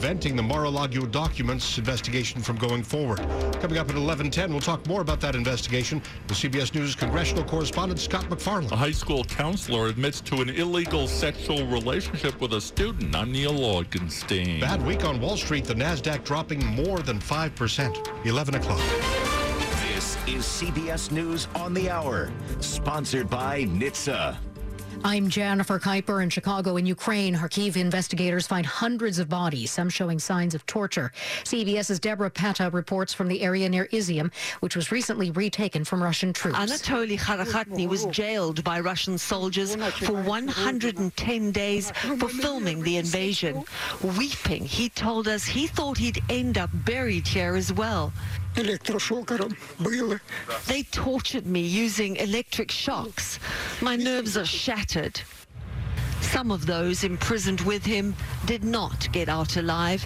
preventing the Mar-a-Lago documents investigation from going forward. Coming up at 11:10, we'll talk more about that investigation with CBS News congressional correspondent Scott MacFarlane. A high school counselor admits to an illegal sexual relationship with a student. I'm Neil Augenstein. Bad week on Wall Street. The Nasdaq dropping more than five percent. 11 o'clock. This is CBS News on the Hour, sponsored by NHTSA. I'm Jennifer Keiper in Chicago. In Ukraine, Kharkiv investigators find hundreds of bodies, some showing signs of torture. CBS's Debora Patta reports from the area near Izium, which was recently retaken from Russian troops. Anatoly Kharakhatny was jailed by Russian soldiers for 110 days for filming the invasion. Weeping, he told us he thought he'd end up buried here as well. They tortured me using electric shocks. My nerves are shattered. Some of those imprisoned with him did not get out alive.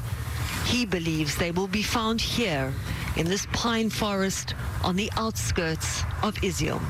He believes they will be found here in this pine forest on the outskirts of Izium.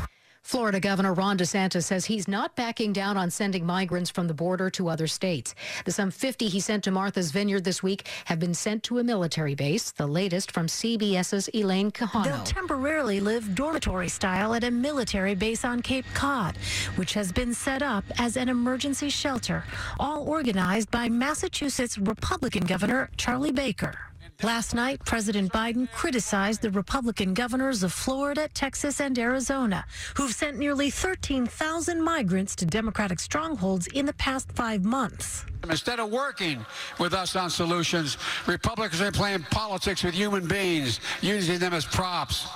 Florida Governor Ron DeSantis says he's not backing down on sending migrants from the border to other states. The some 50 he sent to Martha's Vineyard this week have been sent to a military base, the latest from CBS's Elaine Quijano. They'll temporarily live dormitory style at a military base on Cape Cod, which has been set up as an emergency shelter, all organized by Massachusetts Republican Governor Charlie Baker. Last night, President Biden criticized the Republican governors of Florida, Texas, and Arizona, who've sent nearly 13,000 migrants to Democratic strongholds in the past five months. Instead of working with us on solutions, Republicans are playing politics with human beings, using them as props.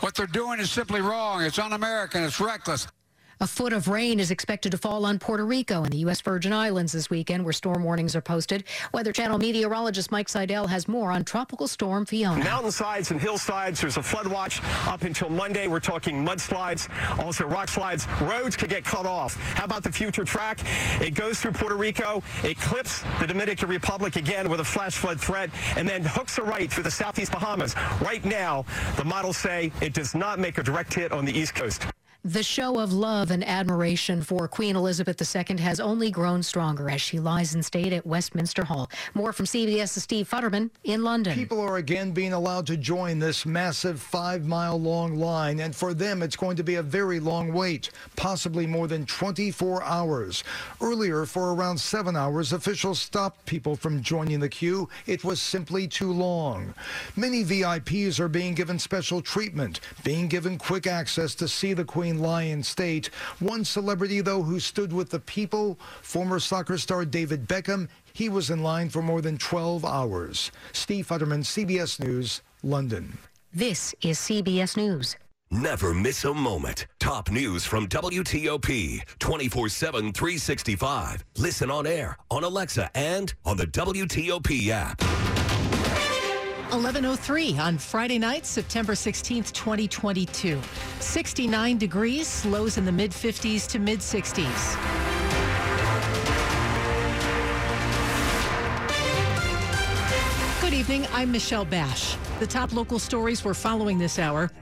What they're doing is simply wrong. It's un American. It's reckless. A foot of rain is expected to fall on Puerto Rico and the U.S. Virgin Islands this weekend, where storm warnings are posted. Weather Channel meteorologist Mike Seidel has more on Tropical Storm Fiona. Mountainsides and hillsides, there's a flood watch up until Monday. We're talking mudslides, also rock slides. Roads could get cut off. How about the future track? It goes through Puerto Rico. It clips the Dominican Republic again with a flash flood threat, and then hooks a right through the southeast Bahamas. Right now, the models say it does not make a direct hit on the East Coast. The show of love and admiration for Queen Elizabeth II has only grown stronger as she lies in state at Westminster Hall. More from CBS's Steve Futterman in London. People are again being allowed to join this massive five mile long line, and for them, it's going to be a very long wait, possibly more than 24 hours. Earlier, for around seven hours, officials stopped people from joining the queue. It was simply too long. Many VIPs are being given special treatment, being given quick access to see the Queen Lion State. One celebrity, though, who stood with the people, former soccer star David Beckham, he was in line for more than 12 hours. Steve Futterman, CBS News, London. This is CBS News. Never miss a moment. Top news from WTOP 24 7, 365. Listen on air, on Alexa, and on the WTOP app. 1103 on Friday night, September 16th, 2022. 69 degrees, lows in the mid 50s to mid 60s. Good evening. I'm Michelle Basch. The top local stories we're following this hour.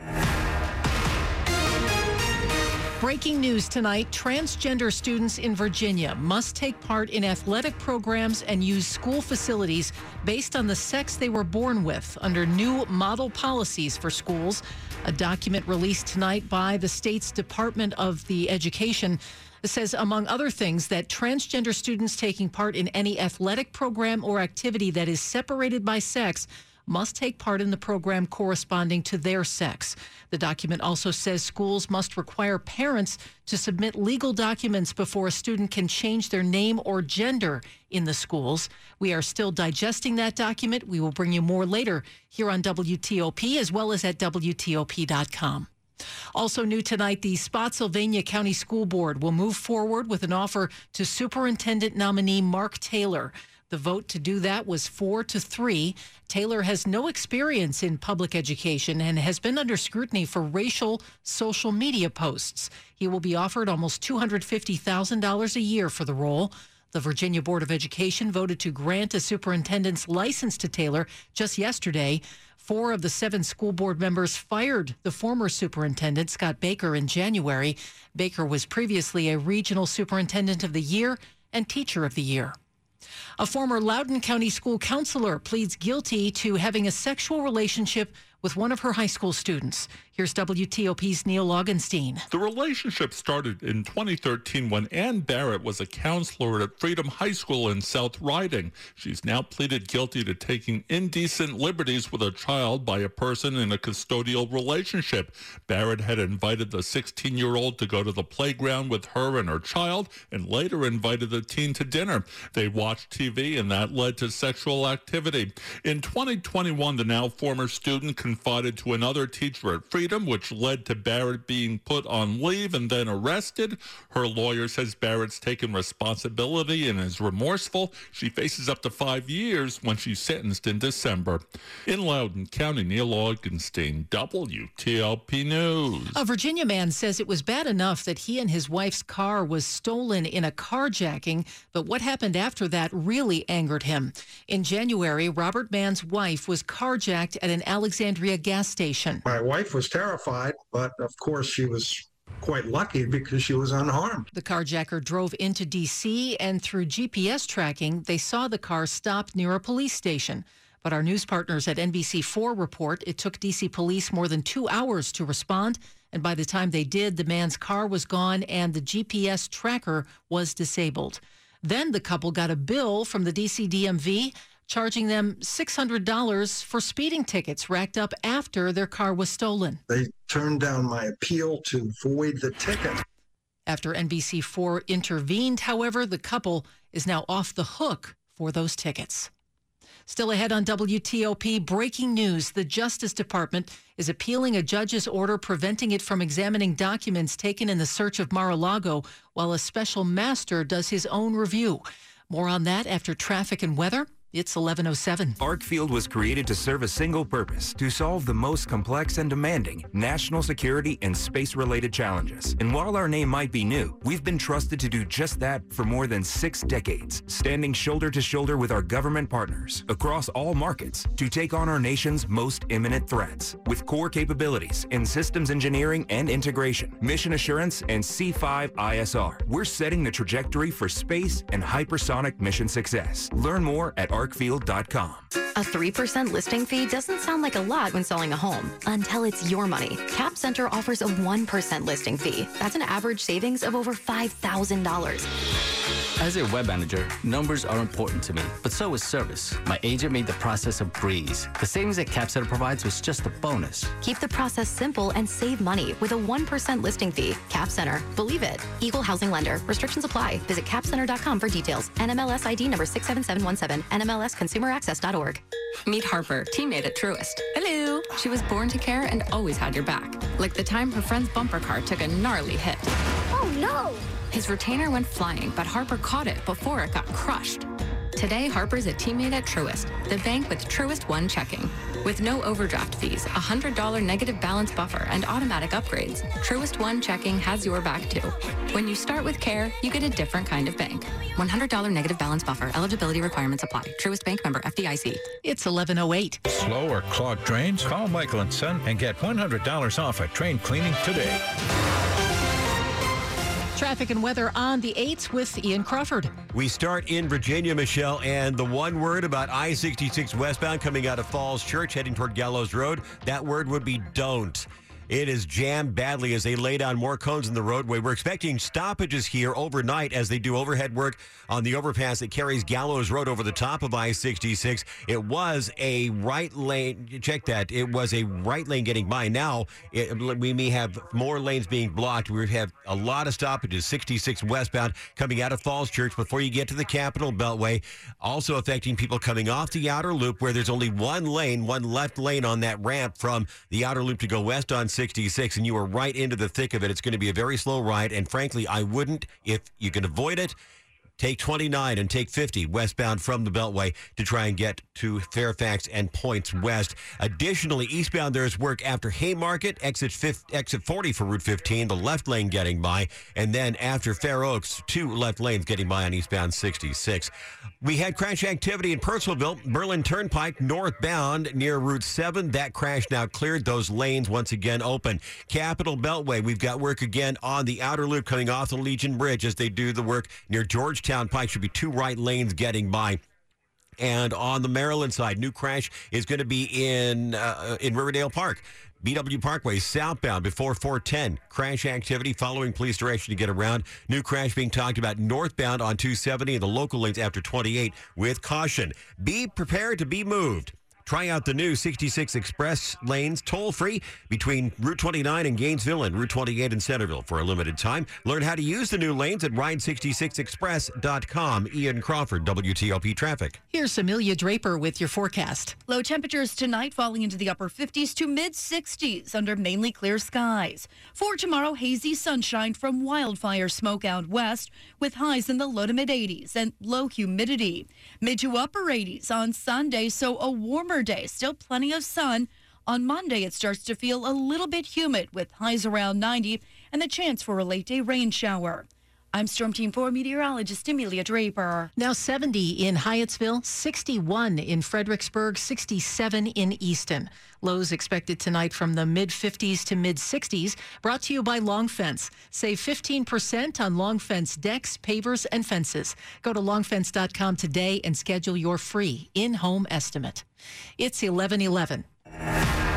Breaking news tonight transgender students in Virginia must take part in athletic programs and use school facilities based on the sex they were born with under new model policies for schools. A document released tonight by the state's Department of the Education says, among other things, that transgender students taking part in any athletic program or activity that is separated by sex must take part in the program corresponding to their sex. The document also says schools must require parents to submit legal documents before a student can change their name or gender in the schools. We are still digesting that document. We will bring you more later here on WTOP as well as at WTOP.com. Also new tonight, the Spotsylvania County School Board will move forward with an offer to Superintendent nominee Mark Taylor. The vote to do that was four to three. Taylor has no experience in public education and has been under scrutiny for racial social media posts. He will be offered almost $250,000 a year for the role. The Virginia Board of Education voted to grant a superintendent's license to Taylor just yesterday. Four of the seven school board members fired the former superintendent, Scott Baker, in January. Baker was previously a regional superintendent of the year and teacher of the year. A former Loudoun County school counselor pleads guilty to having a sexual relationship with one of her high school students. Here's WTOP's Neil Augenstein. The relationship started in 2013 when Ann Barrett was a counselor at Freedom High School in South Riding. She's now pleaded guilty to taking indecent liberties with a child by a person in a custodial relationship. Barrett had invited the 16 year old to go to the playground with her and her child and later invited the teen to dinner. They watched TV and that led to sexual activity. In 2021, the now former student confided to another teacher at Freedom which led to Barrett being put on leave and then arrested. Her lawyer says Barrett's taken responsibility and is remorseful. She faces up to five years when she's sentenced in December. In Loudoun County, Neil Augenstein, WTOP News. A Virginia man says it was bad enough that he and his wife's car was stolen in a carjacking, but what happened after that really angered him. In January, Robert Mann's wife was carjacked at an Alexandria gas station. My wife was terrified, but of course she was quite lucky because she was unharmed. The carjacker drove into D.C. and through GPS tracking, they saw the car stop near a police station. But our news partners at NBC4 report it took D.C. police more than two hours to respond. And by the time they did, the man's car was gone and the GPS tracker was disabled. Then the couple got a bill from the DC DMV charging them $600 for speeding tickets racked up after their car was stolen. They turned down my appeal to void the ticket. After NBC4 intervened, however, the couple is now off the hook for those tickets. Still ahead on WTOP, breaking news. The Justice Department is appealing a judge's order preventing it from examining documents taken in the search of Mar a Lago while a special master does his own review. More on that after traffic and weather. It's 1107. Arcfield was created to serve a single purpose to solve the most complex and demanding national security and space related challenges. And while our name might be new, we've been trusted to do just that for more than six decades, standing shoulder to shoulder with our government partners across all markets to take on our nation's most imminent threats. With core capabilities in systems engineering and integration, mission assurance, and C5 ISR, we're setting the trajectory for space and hypersonic mission success. Learn more at arcfield.com. A 3% listing fee doesn't sound like a lot when selling a home until it's your money. Cap Center offers a 1% listing fee. That's an average savings of over $5,000. As a web manager, numbers are important to me, but so is service. My agent made the process a breeze. The savings that CapCenter provides was just a bonus. Keep the process simple and save money with a 1% listing fee. Cap Center. Believe it. Equal housing lender. Restrictions apply. Visit capcenter.com for details. NMLS ID number 67717. NMLSconsumeraccess.org. Meet Harper, teammate at Truist. Hello. She was born to care and always had your back. Like the time her friend's bumper car took a gnarly hit. Oh no! His retainer went flying, but Harper caught it before it got crushed. Today, Harper's a teammate at Truist, the bank with Truist One checking. With no overdraft fees, a $100 negative balance buffer, and automatic upgrades, Truist One checking has your back too. When you start with care, you get a different kind of bank. $100 negative balance buffer. Eligibility requirements apply. Truist Bank member FDIC. It's 1108. Slow or clogged drains? Call Michael and Son and get $100 off a train cleaning today. Traffic and weather on the 8s with Ian Crawford. We start in Virginia, Michelle, and the one word about I 66 westbound coming out of Falls Church heading toward Gallows Road, that word would be don't. It is jammed badly as they lay down more cones in the roadway. We're expecting stoppages here overnight as they do overhead work on the overpass that carries Gallows Road over the top of I 66. It was a right lane. Check that. It was a right lane getting by. Now it, we may have more lanes being blocked. We have a lot of stoppages. 66 westbound coming out of Falls Church before you get to the Capitol Beltway. Also affecting people coming off the outer loop where there's only one lane, one left lane on that ramp from the outer loop to go west on 66, and you are right into the thick of it. It's going to be a very slow ride, and frankly, I wouldn't, if you can avoid it, Take 29 and take 50 westbound from the Beltway to try and get to Fairfax and Points West. Additionally, eastbound there is work after Haymarket, exit 50, exit 40 for Route 15, the left lane getting by, and then after Fair Oaks, two left lanes getting by on eastbound 66. We had crash activity in Purcellville, Berlin Turnpike northbound near Route 7. That crash now cleared. Those lanes once again open. Capital Beltway, we've got work again on the outer loop coming off the Legion Bridge as they do the work near Georgetown Pike. Should be two right lanes getting by. And on the Maryland side, new crash is going to be in uh, in Riverdale Park. BW Parkway southbound before 410. Crash activity following police direction to get around. New crash being talked about northbound on 270 and the local lanes after 28 with caution. Be prepared to be moved. Try out the new 66 Express lanes toll free between Route 29 and Gainesville and Route 28 in Centreville for a limited time. Learn how to use the new lanes at ride66express.com. Ian Crawford, WTOP Traffic. Here's Amelia Draper with your forecast. Low temperatures tonight falling into the upper 50s to mid 60s under mainly clear skies. For tomorrow, hazy sunshine from wildfire smoke out west with highs in the low to mid 80s and low humidity. Mid to upper 80s on Sunday, so a warmer day. Still plenty of sun. On Monday, it starts to feel a little bit humid with highs around 90 and the chance for a late day rain shower. I'm Storm Team 4 meteorologist Amelia Draper. Now 70 in Hyattsville, 61 in Fredericksburg, 67 in Easton. Lows expected tonight from the mid 50s to mid 60s. Brought to you by Long Fence. Save 15% on Long Fence decks, pavers, and fences. Go to longfence.com today and schedule your free in home estimate. It's 1111.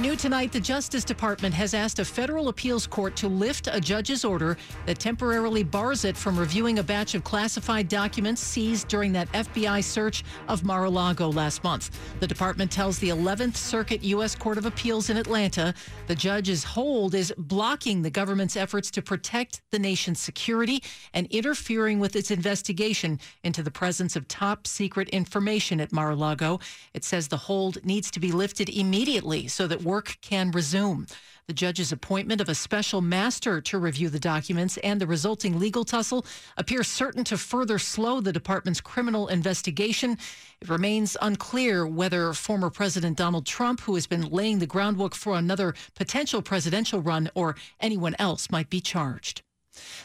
New tonight, the Justice Department has asked a federal appeals court to lift a judge's order that temporarily bars it from reviewing a batch of classified documents seized during that FBI search of Mar a Lago last month. The department tells the 11th Circuit U.S. Court of Appeals in Atlanta the judge's hold is blocking the government's efforts to protect the nation's security and interfering with its investigation into the presence of top secret information at Mar a Lago. It says the hold needs to be lifted immediately so that work can resume. The judge's appointment of a special master to review the documents and the resulting legal tussle appears certain to further slow the department's criminal investigation. It remains unclear whether former President Donald Trump, who has been laying the groundwork for another potential presidential run, or anyone else might be charged.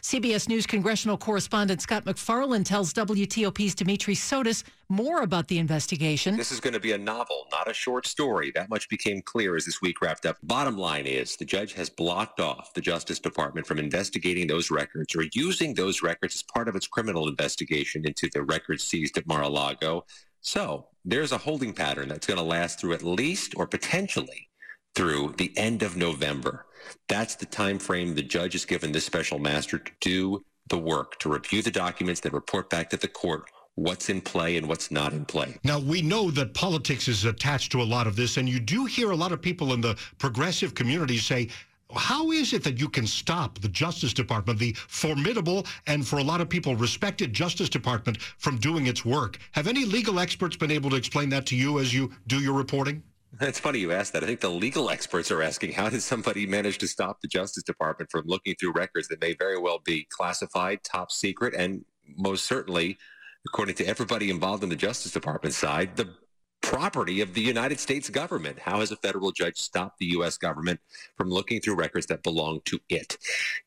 CBS News congressional correspondent Scott MacFarlane tells WTOP's Dimitri Sotis more about the investigation. This is going to be a novel, not a short story. That much became clear as this week wrapped up. Bottom line is the judge has blocked off the Justice Department from investigating those records or using those records as part of its criminal investigation into the records seized at Mar-a-Lago. So there's a holding pattern that's going to last through at least or potentially through the end of November. That's the time frame the judge has given this special master to do the work, to review the documents, then report back to the court what's in play and what's not in play. Now, we know that politics is attached to a lot of this, and you do hear a lot of people in the progressive community say, how is it that you can stop the Justice Department, the formidable and for a lot of people respected Justice Department, from doing its work? Have any legal experts been able to explain that to you as you do your reporting? It's funny you asked that. I think the legal experts are asking how did somebody manage to stop the Justice Department from looking through records that may very well be classified, top secret, and most certainly, according to everybody involved in the Justice Department side, the property of the United States government. How has a federal judge stopped the U.S. government from looking through records that belong to it?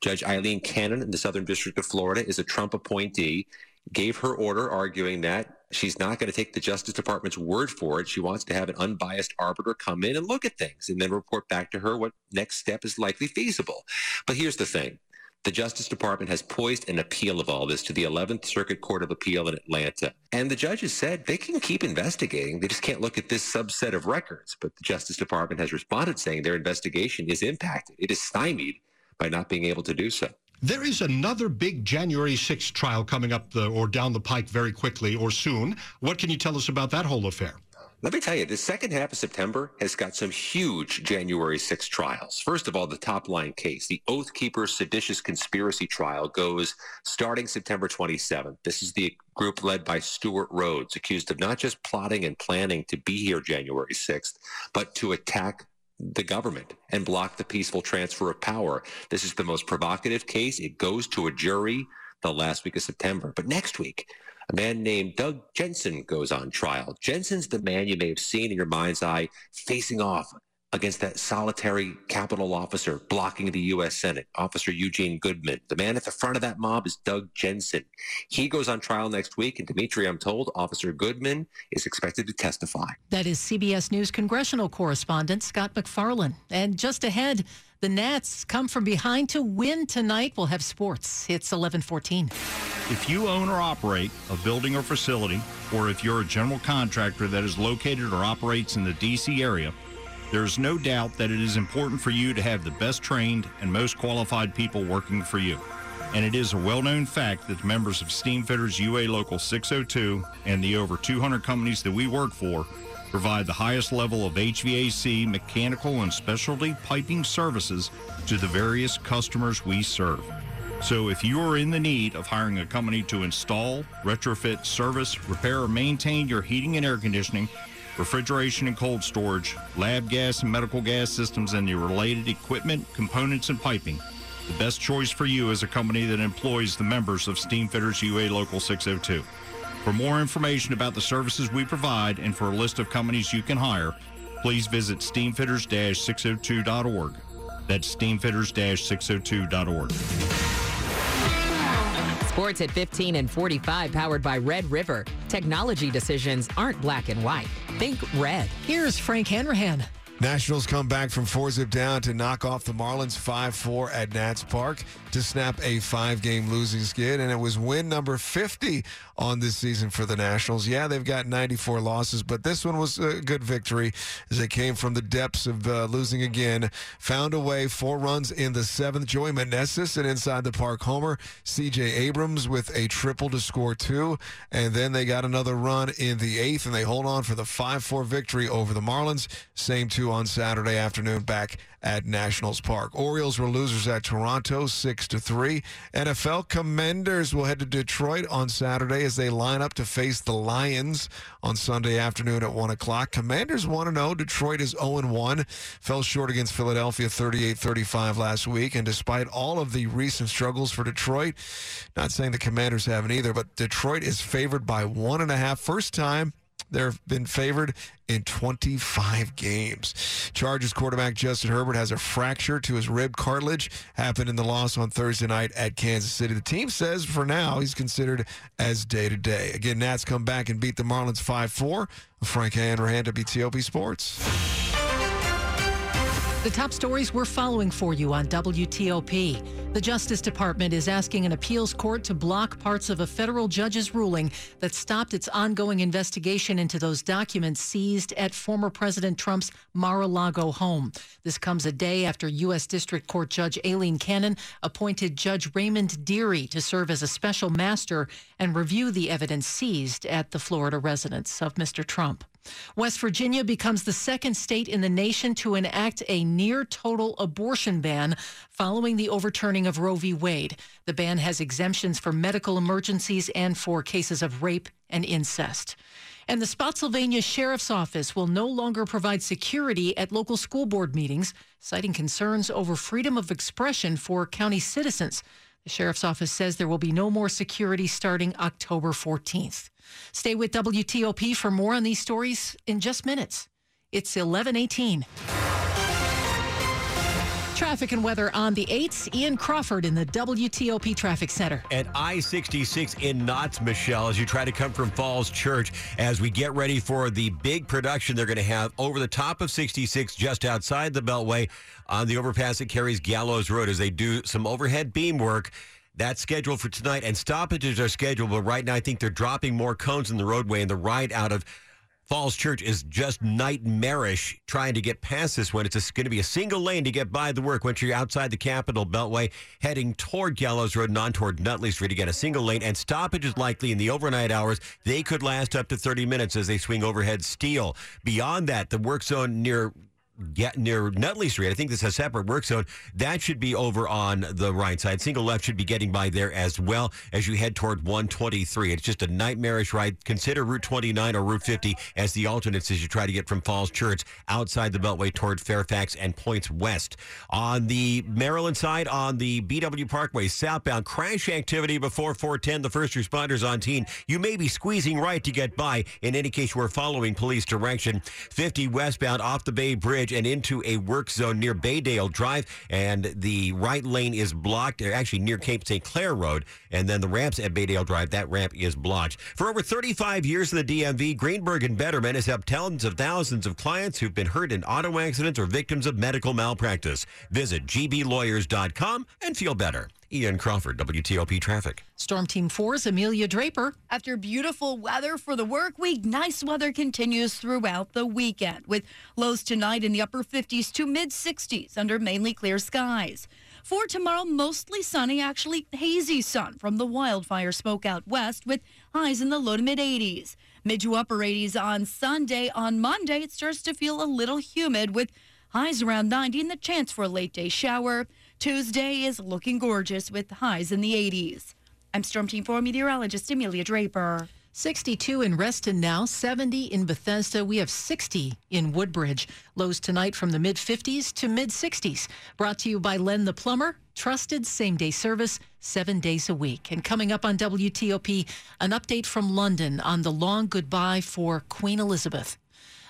Judge Aileen Cannon in the Southern District of Florida is a Trump appointee gave her order arguing that she's not going to take the Justice Department's word for it. She wants to have an unbiased arbiter come in and look at things and then report back to her what next step is likely feasible. But here's the thing. The Justice Department has poised an appeal of all this to the 11th Circuit Court of Appeal in Atlanta. And the judges said they can keep investigating. They just can't look at this subset of records. But the Justice Department has responded saying their investigation is impacted. It is stymied by not being able to do so. There is another big January 6th trial coming up the, or down the pike very quickly or soon. What can you tell us about that whole affair? Let me tell you, the second half of September has got some huge January 6 trials. First of all, the top line case, the Oath Keepers seditious conspiracy trial goes starting September 27th. This is the group led by Stewart Rhodes, accused of not just plotting and planning to be here January 6th, but to attack the government and block the peaceful transfer of power. This is the most provocative case. It goes to a jury the last week of September. But next week, a man named Doug Jensen goes on trial. Jensen's the man you may have seen in your mind's eye facing off against that solitary Capitol officer blocking the U.S. Senate, Officer Eugene Goodman. The man at the front of that mob is Doug Jensen. He goes on trial next week, and Dimitri, I'm told, Officer Goodman is expected to testify. That is CBS News congressional correspondent Scott MacFarlane. And just ahead, the Nats come from behind to win tonight. We'll have sports. It's 1114. If you own or operate a building or facility, or if you're a general contractor that is located or operates in the D.C. area, there is no doubt that it is important for you to have the best trained and most qualified people working for you. And it is a well known fact that the members of Steamfitters UA Local 602 and the over 200 companies that we work for provide the highest level of HVAC, mechanical, and specialty piping services to the various customers we serve. So if you are in the need of hiring a company to install, retrofit, service, repair, or maintain your heating and air conditioning, refrigeration and cold storage, lab gas and medical gas systems, and the related equipment, components, and piping. The best choice for you is a company that employs the members of Steamfitters UA Local 602. For more information about the services we provide and for a list of companies you can hire, please visit steamfitters-602.org. That's steamfitters-602.org. Sports at 15 and 45, powered by Red River. Technology decisions aren't black and white. Think red. Here's Frank Hanrahan. Nationals come back from four zip down to knock off the Marlins 5 4 at Nats Park to snap a five game losing skid. And it was win number 50 on this season for the Nationals. Yeah, they've got 94 losses, but this one was a good victory as they came from the depths of uh, losing again. Found a way, four runs in the seventh. Joey Meneses, an inside the park homer. CJ Abrams with a triple to score two. And then they got another run in the eighth, and they hold on for the 5 4 victory over the Marlins. Same two on Saturday afternoon back at Nationals Park. Orioles were losers at Toronto, six to three. NFL Commanders will head to Detroit on Saturday as they line up to face the Lions on Sunday afternoon at one o'clock. Commanders want to know Detroit is 0 1, fell short against Philadelphia 38-35 last week, and despite all of the recent struggles for Detroit, not saying the Commanders haven't either, but Detroit is favored by one and a half. First time They've been favored in 25 games. Chargers quarterback Justin Herbert has a fracture to his rib cartilage. Happened in the loss on Thursday night at Kansas City. The team says for now he's considered as day to day. Again, Nats come back and beat the Marlins 5 4. Frank Hanrahan, WTOP Sports. The top stories we're following for you on WTOP. The Justice Department is asking an appeals court to block parts of a federal judge's ruling that stopped its ongoing investigation into those documents seized at former President Trump's Mar a Lago home. This comes a day after U.S. District Court Judge Aileen Cannon appointed Judge Raymond Dearie to serve as a special master and review the evidence seized at the Florida residence of Mr. Trump. West Virginia becomes the second state in the nation to enact a near total abortion ban following the overturning of Roe v. Wade. The ban has exemptions for medical emergencies and for cases of rape and incest. And the Spotsylvania Sheriff's Office will no longer provide security at local school board meetings, citing concerns over freedom of expression for county citizens. The sheriff's office says there will be no more security starting October 14th. Stay with WTOP for more on these stories in just minutes. It's 1118. Traffic and weather on the 8th. Ian Crawford in the WTOP Traffic Center. At I 66 in Knott's, Michelle, as you try to come from Falls Church, as we get ready for the big production they're going to have over the top of 66, just outside the Beltway on the overpass that carries Gallows Road, as they do some overhead beam work. That's scheduled for tonight, and stoppages are scheduled, but right now I think they're dropping more cones in the roadway, and the ride out of Falls Church is just nightmarish trying to get past this one. It's going to be a single lane to get by the work once you're outside the Capitol Beltway, heading toward Gallows Road and on toward Nutley Street. Again, a single lane, and stoppage is likely in the overnight hours. They could last up to 30 minutes as they swing overhead steel. Beyond that, the work zone near get near Nutley Street. I think this is a separate work zone. That should be over on the right side. Single left should be getting by there as well as you head toward 123. It's just a nightmarish ride. Consider Route 29 or Route 50 as the alternates as you try to get from Falls Church outside the Beltway toward Fairfax and points west. On the Maryland side, on the BW Parkway southbound, crash activity before 410. The first responders on scene. You may be squeezing right to get by. In any case, we're following police direction. 50 westbound off the Bay Bridge and into a work zone near Baydale Drive, and the right lane is blocked. Actually near Cape St. Clair Road, and then the ramps at Baydale Drive. That ramp is blocked. For over 35 years in the DMV, Greenberg and Bederman has helped tens of thousands of clients who've been hurt in auto accidents or victims of medical malpractice. Visit gblawyers.com and feel better. Ian Crawford, WTOP Traffic. Storm Team 4's Amelia Draper. After beautiful weather for the work week, nice weather continues throughout the weekend with lows tonight in the upper 50s to mid 60s under mainly clear skies. For tomorrow, mostly sunny, actually hazy sun from the wildfire smoke out west with highs in the low to mid 80s. Mid to upper 80s on Sunday. On Monday, it starts to feel a little humid with highs around 90 and the chance for a late day shower. Tuesday is looking gorgeous with highs in the 80s. I'm Storm Team 4 meteorologist Amelia Draper. 62 in Reston now, 70 in Bethesda. We have 60 in Woodbridge. Lows tonight from the mid 50s to mid 60s. Brought to you by Len the Plumber. Trusted same day service, seven days a week. And coming up on WTOP, an update from London on the long goodbye for Queen Elizabeth.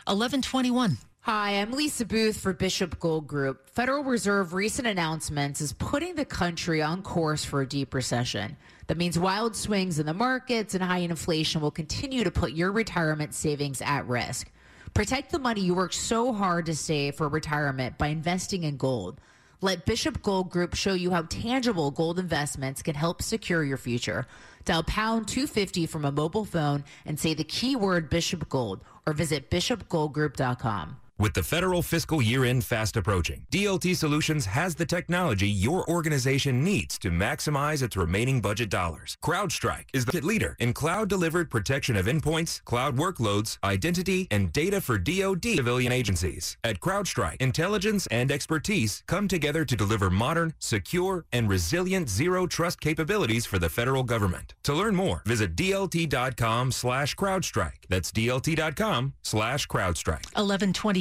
1121. Hi, I'm Lisa Booth for Bishop Gold Group. Federal Reserve recent announcements is putting the country on course for a deep recession. That means wild swings in the markets and high inflation will continue to put your retirement savings at risk. Protect the money you worked so hard to save for retirement by investing in gold. Let Bishop Gold Group show you how tangible gold investments can help secure your future. Dial pound 250 from a mobile phone and say the keyword Bishop Gold or visit bishopgoldgroup.com. With the federal fiscal year end fast approaching, DLT Solutions has the technology your organization needs to maximize its remaining budget dollars. CrowdStrike is the leader in cloud delivered protection of endpoints, cloud workloads, identity, and data for DoD civilian agencies. At CrowdStrike, intelligence and expertise come together to deliver modern, secure, and resilient zero trust capabilities for the federal government. To learn more, visit dlt.com slash CrowdStrike. That's dlt.com slash CrowdStrike.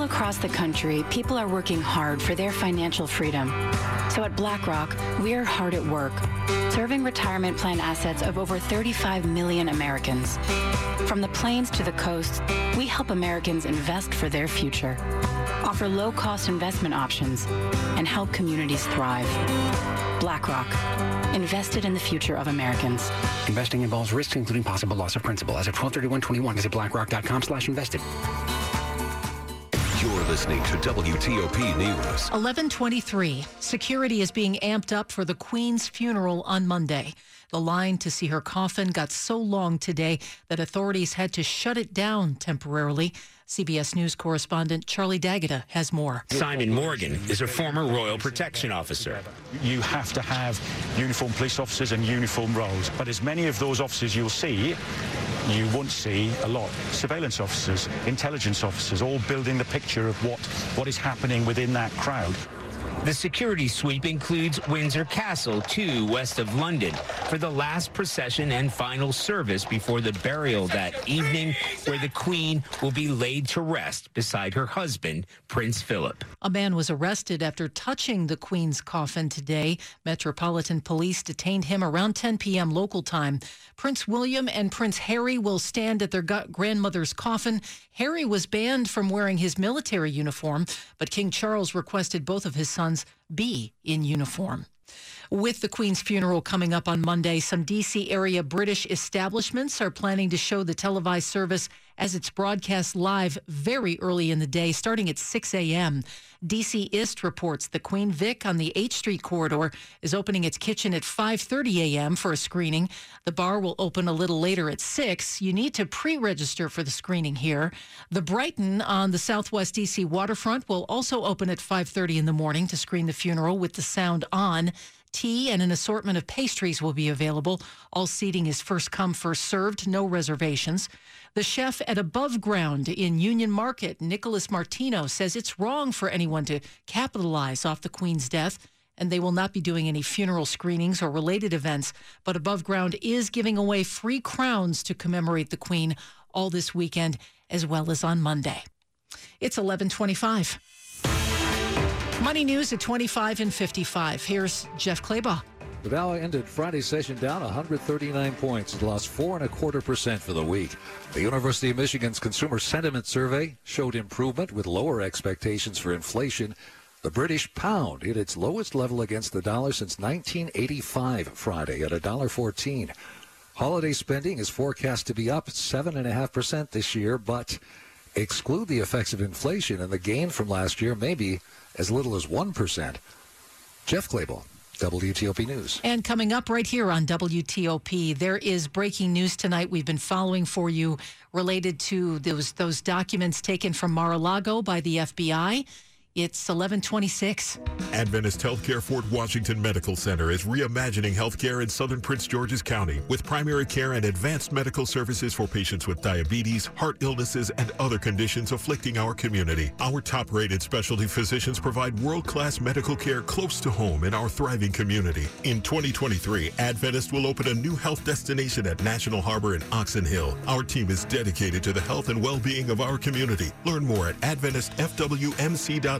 All across the country, people are working hard for their financial freedom. So at BlackRock, we're hard at work, serving retirement plan assets of over 35 million Americans. From the plains to the coast, we help Americans invest for their future, offer low cost investment options, and help communities thrive. BlackRock, invested in the future of Americans. Investing involves risks, including possible loss of principal. As of 123121, visit blackrock.com slash invested. You're listening to WTOP News. 1123. Security is being amped up for the Queen's funeral on Monday. The line to see her coffin got so long today that authorities had to shut it down temporarily. CBS News correspondent Charlie D'Agata uh, has more. Simon Morgan is a former Royal Protection Officer. You have to have uniformed police officers and uniform roles, but as many of those officers you'll see, you won't see a lot. Surveillance officers, intelligence officers, all building the picture of what, what is happening within that crowd. The security sweep includes Windsor Castle, two west of London, for the last procession and final service before the burial that evening, where the Queen will be laid to rest beside her husband, Prince Philip. A man was arrested after touching the Queen's coffin today. Metropolitan Police detained him around 10 p.m. local time. Prince William and Prince Harry will stand at their grandmother's coffin. Harry was banned from wearing his military uniform, but King Charles requested both of his sons be in uniform. With the Queen's funeral coming up on Monday, some D.C. area British establishments are planning to show the televised service as it's broadcast live very early in the day, starting at 6 a.m. DCist reports the Queen Vic on the H Street corridor is opening its kitchen at 5:30 a.m. for a screening. The bar will open a little later at 6. You need to pre-register for the screening here. The Brighton on the Southwest DC waterfront will also open at 5:30 in the morning to screen the funeral with the sound on. Tea and an assortment of pastries will be available. All seating is first come, first served, no reservations. The chef at Above Ground in Union Market, Nicholas Martino, says it's wrong for anyone to capitalize off the Queen's death and they will not be doing any funeral screenings or related events. But Above Ground is giving away free crowns to commemorate the Queen all this weekend as well as on Monday. It's 1125. Money news at 25 and 55. Here's Jeff Clabaugh. The Dow ended Friday's session down 139 points. It lost four and a quarter percent for the week. The University of Michigan's Consumer Sentiment Survey showed improvement with lower expectations for inflation. The British pound hit its lowest level against the dollar since 1985 Friday at $1.14. Holiday spending is forecast to be up 7.5% this year, but exclude the effects of inflation, and the gain from last year may be as little as 1%. Jeff Clabaugh. WTOP News. And coming up right here on WTOP, there is breaking news tonight we've been following for you related to those those documents taken from Mar-a-Lago by the FBI. It's 1126. Adventist Healthcare Fort Washington Medical Center is reimagining healthcare in southern Prince George's County with primary care and advanced medical services for patients with diabetes, heart illnesses, and other conditions afflicting our community. Our top rated specialty physicians provide world class medical care close to home in our thriving community. In 2023, Adventist will open a new health destination at National Harbor in Oxon Hill. Our team is dedicated to the health and well being of our community. Learn more at AdventistFWMC.com